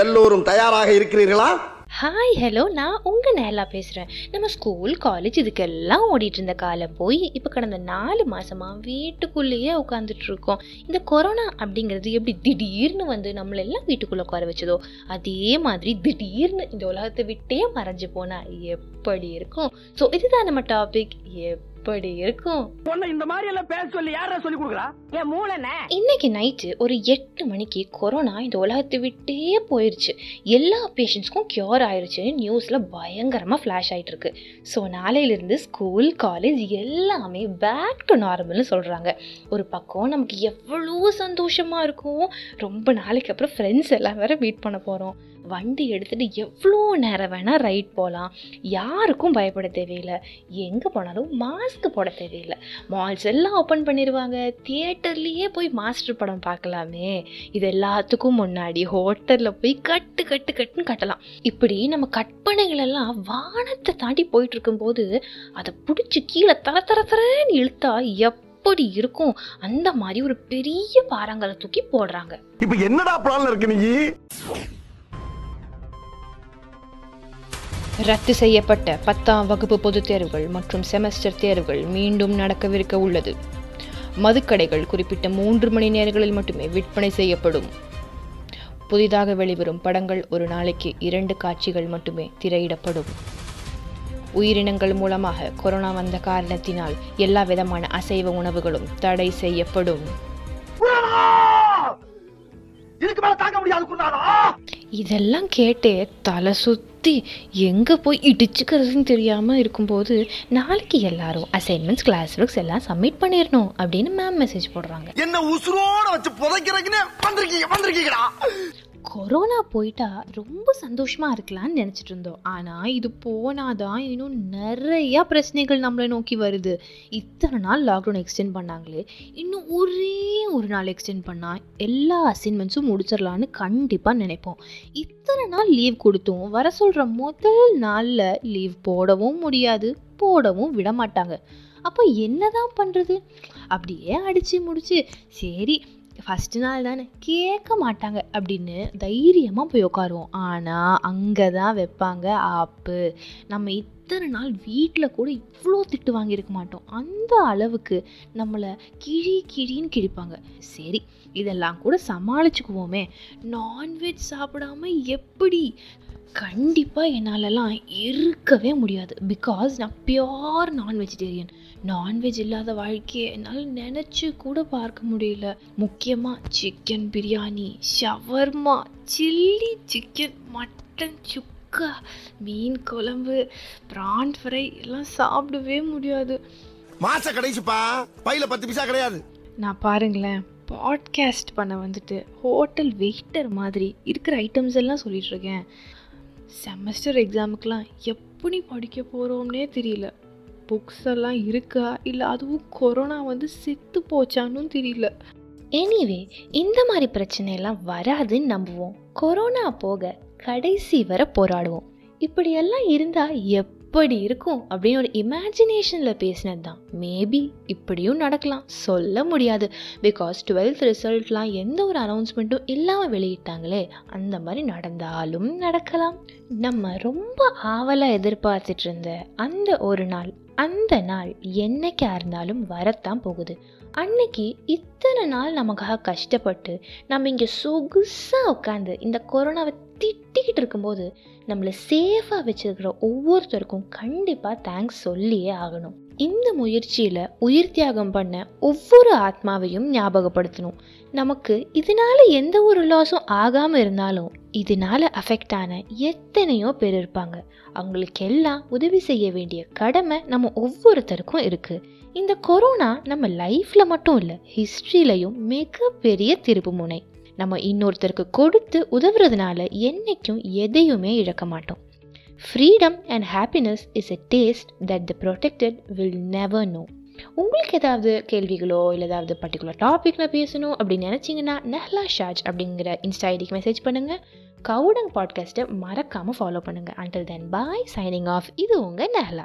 எல்லோரும் தயாராக இருக்கிறீர்களா? ஹாய் ஹலோ நான் உங்கள் நேலா பேசுகிறேன் நம்ம ஸ்கூல் காலேஜ் இதுக்கெல்லாம் ஓடிட்டு இருந்த காலம் போய் இப்போ கடந்த நாலு மாசமாக வீட்டுக்குள்ளேயே உட்காந்துட்டு இருக்கோம். இந்த கொரோனா அப்படிங்கிறது எப்படி திடீர்னு வந்து நம்மளெல்லாம் வீட்டுக்குள்ளே உட்கார வச்சதோ அதே மாதிரி திடீர்னு இந்த உலகத்தை விட்டே மறைஞ்சு போனால் எப்படி இருக்கும்? ஸோ இதுதான் நம்ம டாபிக் எப்படி இருக்கும். இந்த மாதிரி எல்லாம் பேச சொல்லி யாரா சொல்லி கொடுக்குறா? என் மூளைனே இன்னைக்கு நைட்டு ஒரு எட்டு மணிக்கு கொரோனா இந்த உலகத்தை விட்டே போயிருச்சு. எல்லா பேஷண்ட்ஸ்க்கும் க்யூர் ஆயிருச்சுன்னு நியூஸில் பயங்கரமாக ஃப்ளாஷ் ஆகிட்டு இருக்கு ஸோ நாளையிலேருந்து ஸ்கூல் காலேஜ் எல்லாமே பேக் டு நார்மல்னு சொல்கிறாங்க ஒரு பக்கம் நமக்கு எவ்வளோ சந்தோஷமாக இருக்கும். ரொம்ப நாளைக்கு அப்புறம் ஃப்ரெண்ட்ஸ் எல்லாம் வேற மீட் பண்ண போகிறோம் வண்டி எடுத்துகிட்டு எவ்வளோ நேரம் வேணால் ரைட் போகலாம் யாருக்கும் பயப்பட தேவையில்லை. எங்கே போனாலும் மாஸ்க் போட தேவையில்லை. மால்ஸ் எல்லாம் ஓப்பன் பண்ணிடுவாங்க தியேட்டர்லேயே போய் மாஸ்டர் படம் பார்க்கலாமே. இது எல்லாத்துக்கும் முன்னாடி ஹோட்டலில் போய் கட்டு கட்டு கட்டுன்னு கட்டலாம். இப்படி நம்ம கற்பனைகளெல்லாம் வானத்தை தாண்டி போயிட்டுருக்கும்போது அதை பிடிச்சி கீழே தர தர தரன்னு இழுத்தா எப்படி இருக்கும்? அந்த மாதிரி ஒரு பெரிய பாறாங்கலை தூக்கி போடுறாங்க. இப்ப என்னடா பிளான்ல இருக்கு நீ? ரத்து செய்யப்பட்ட பத்தாம் வகுப்பு பொதுத் தேர்வுகள் மற்றும் செமஸ்டர் தேர்வுகள் மீண்டும் நடக்கவிருக்க உள்ளது. மதுக்கடைகள் குறிப்பிட்ட மூன்று மணி நேரங்களில் மட்டுமே விற்பனை செய்யப்படும். புதிதாக வெளிவரும் படங்கள் ஒரு நாளைக்கு இரண்டு காட்சிகள் மட்டுமே திரையிடப்படும். உயிரினங்கள் மூலமாக கொரோனா வந்த காரணத்தினால் எல்லா விதமான அசைவ உணவுகளும் தடை செய்யப்படும். இதுக்கு மேல தாங்க முடியாது இதெல்லாம் கேட்டே தலை சுற்றி எங்கே போய் இடிச்சுக்கிறதுன்னு தெரியாமல் இருக்கும்போது நாளைக்கு எல்லாரும் அசைன்மெண்ட்ஸ் கிளாஸ் ஒர்க்ஸ் எல்லாம் சப்மிட் பண்ணிடணும் அப்படின்னு மேம் மெசேஜ் போடுறாங்க. என்ன உசுரோட வச்சு புதைக்கிறதுக்குன்னு வந்திருக்கீங்க வந்திருக்கீங்கடா. கொரோனா போயிட்டா ரொம்ப சந்தோஷமாக இருக்கலாம்னு நினச்சிட்டு இருந்தோம். ஆனால் இது போனால் தான் இன்னும் நிறையா பிரச்சனைகள் நம்மளை நோக்கி வருது. இத்தனை நாள் லாக்டவுன் எக்ஸ்டெண்ட் பண்ணாங்களே. இன்னும் ஒரே ஒரு நாள் எக்ஸ்டெண்ட் பண்ணால் எல்லா அசைன்மெண்ட்ஸும் முடிச்சிடலான்னு கண்டிப்பாக நினைப்போம். இத்தனை நாள் லீவ் கொடுத்தோம் வர சொல்கிற முதல் நாளில் லீவ் போடவும் முடியாது போடவும் விட மாட்டாங்க. அப்போ என்னதான் பண்ணுறது அப்படியே அடித்து முடிச்சு சரி ஃபஸ்ட்டு நாள் தானே? கேட்க மாட்டாங்க அப்படின்னு தைரியமாக போய் உட்காருவோம். ஆனால் அங்கே தான் வைப்பாங்க ஆப்பு. நம்ம இத்தனை நாள் வீட்டில் கூட இவ்வளோ திட்டு வாங்கியிருக்க மாட்டோம். அந்த அளவுக்கு நம்மளை கிழி கிழின்னு கிழிப்பாங்க. சரி இதெல்லாம் கூட சமாளிச்சுக்குவோமே. நான்வெஜ் சாப்பிடாம எப்படி? கண்டிப்பாக என்னாலலாம் இருக்கவே முடியாது. பிகாஸ் நான் பியோர் நான் வெஜிடேரியன் நான்வெஜ் இல்லாத வாழ்க்கையை என்னால் நினச்சி கூட பார்க்க முடியல. முக்கியமாக chicken biryani shawarma chilli chicken mutton sukka மீன் குழம்பு ப்ரான் ஃப்ரை எல்லாம் சாப்பிடவே முடியாது. மாச கடைசிப்பா. பையில பத்து பைசா கிடையாது. நான் பாருங்களேன். பாட்காஸ்ட் பண்ண வந்துட்டு ஹோட்டல் வெயிட்டர் மாதிரி இருக்கிற ஐட்டம்ஸ் எல்லாம் சொல்லிகிட்ருக்கேன் செமஸ்டர் எக்ஸாமுக்கெலாம் எப்படி படிக்க போகிறோம்னே தெரியல. புக்ஸ் எல்லாம் இருக்கா? இல்லை அதுவும் கொரோனா வந்து செத்து போச்சான்னு தெரியல. எனிவே இந்த மாதிரி பிரச்சனையெல்லாம் வராதுன்னு நம்புவோம். கொரோனா போக கடைசி வரை போராடுவோம். இப்படியெல்லாம் இருந்தால் எப் எப்படி இருக்கும் அப்படின்னு ஒரு இமேஜினேஷனில் பேசினது தான் மேபி இப்படியும் நடக்கலாம். சொல்ல முடியாது. பிகாஸ் டுவெல்த் ரிசல்ட்லாம் எந்த ஒரு அனௌன்ஸ்மெண்ட்டும் இல்லாமல் வெளியிட்டாங்களே அந்த மாதிரி நடந்தாலும் நடக்கலாம். நம்ம ரொம்ப ஆவலாக எதிர்பார்த்துட்டு இருந்த அந்த ஒரு நாள் அந்த நாள் என்னைக்கா இருந்தாலும் வரத்தான் போகுது. அன்னைக்கு இத்தனை நாள் நமக்காக கஷ்டப்பட்டு நம்ம இங்கே சொகுசாக உட்காந்து இந்த கொரோனாவை திட்டிக்கிட்டு இருக்கும்போது நம்மளை சேஃபாக வச்சுருக்கிற ஒவ்வொருத்தருக்கும் கண்டிப்பாக தேங்க்ஸ் சொல்லியே ஆகணும். இந்த முயற்சியில் உயிர் தியாகம் பண்ண ஒவ்வொரு ஆத்மாவையும் ஞாபகப்படுத்தணும். நமக்கு இதனால எந்த ஒரு லாஸும் ஆகாமல் இருந்தாலும் இதனால அஃபெக்ட் ஆன எத்தனையோ பேர் இருப்பாங்க. அவங்களுக்கெல்லாம் உதவி செய்ய வேண்டிய கடமை நம்ம ஒவ்வொருத்தருக்கும் இருக்குது இந்த கொரோனா நம்ம லைஃப்பில் மட்டும் இல்லை ஹிஸ்ட்ரியிலையும் மிகப்பெரிய திருப்பு முனை. நம்ம இன்னொருத்தருக்கு கொடுத்து உதவுறதுனால என்றைக்கும் எதையுமே இழக்க மாட்டோம். Freedom and happiness is a taste that the protected will never know உங்களுக்கு ஏதாவது கேள்விகளோ இல்லை ஏதாவது பர்டிகுலர் டாப்பிக்கில் பேசணும் அப்படின்னு நினச்சிங்கன்னா நெஹ்லா ஷாஜ் அப்படிங்கிற இன்ஸ்டா ஐடிக்கு மெசேஜ் பண்ணுங்கள் கவுடங் பாட்காஸ்ட்டை மறக்காமல் ஃபாலோ பண்ணுங்கள் until then bye signing off இது உங்கள் நெஹ்லா.